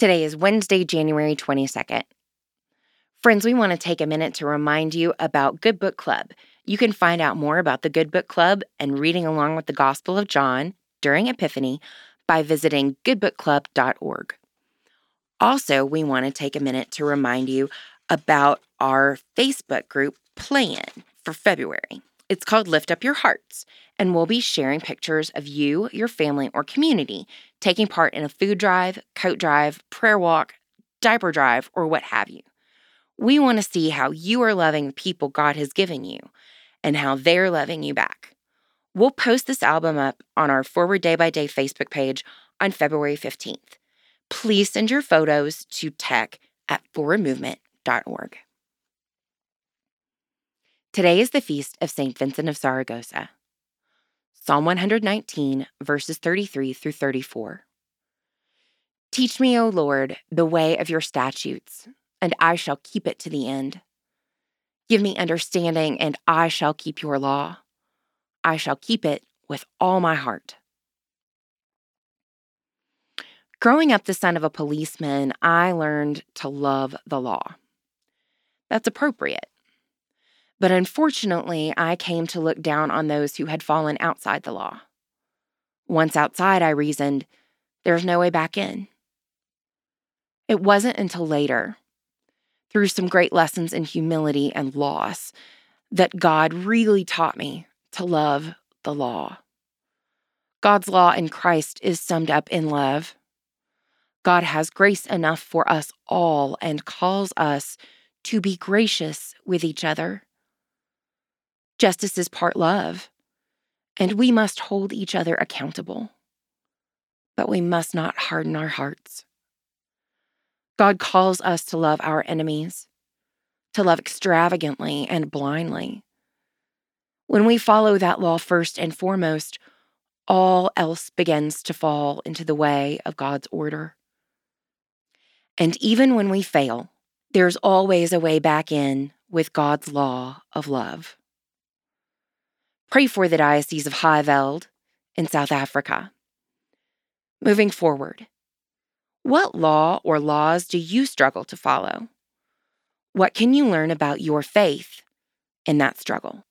Today is Wednesday, January 22nd. Friends, we want to take a minute to remind you about Good Book Club. You can find out more about the Good Book Club and reading along with the Gospel of John during Epiphany by visiting goodbookclub.org. Also, we want to take a minute to remind you about our Facebook group plan for February. It's called Lift Up Your Hearts, and we'll be sharing pictures of you, your family, or community taking part in a food drive, coat drive, prayer walk, diaper drive, or what have you. We want to see how you are loving the people God has given you and how they're loving you back. We'll post this album up on our Forward Day by Day Facebook page on February 15th. Please send your photos to tech at forwardmovement.org. Today is the feast of St. Vincent of Saragossa. Psalm 119, verses 33 through 34. Teach me, O Lord, the way of your statutes, and I shall keep it to the end. Give me understanding, and I shall keep your law. I shall keep it with all my heart. Growing up the son of a policeman, I learned to love the law. That's appropriate. But unfortunately, I came to look down on those who had fallen outside the law. Once outside, I reasoned, there's no way back in. It wasn't until later, through some great lessons in humility and loss, that God really taught me to love the law. God's law in Christ is summed up in love. God has grace enough for us all and calls us to be gracious with each other. Justice is part love, and we must hold each other accountable. But we must not harden our hearts. God calls us to love our enemies, to love extravagantly and blindly. When we follow that law first and foremost, all else begins to fall into the way of God's order. And even when we fail, there's always a way back in with God's law of love. Pray for the Diocese of Highveld in South Africa. Moving forward, what law or laws do you struggle to follow? What can you learn about your faith in that struggle?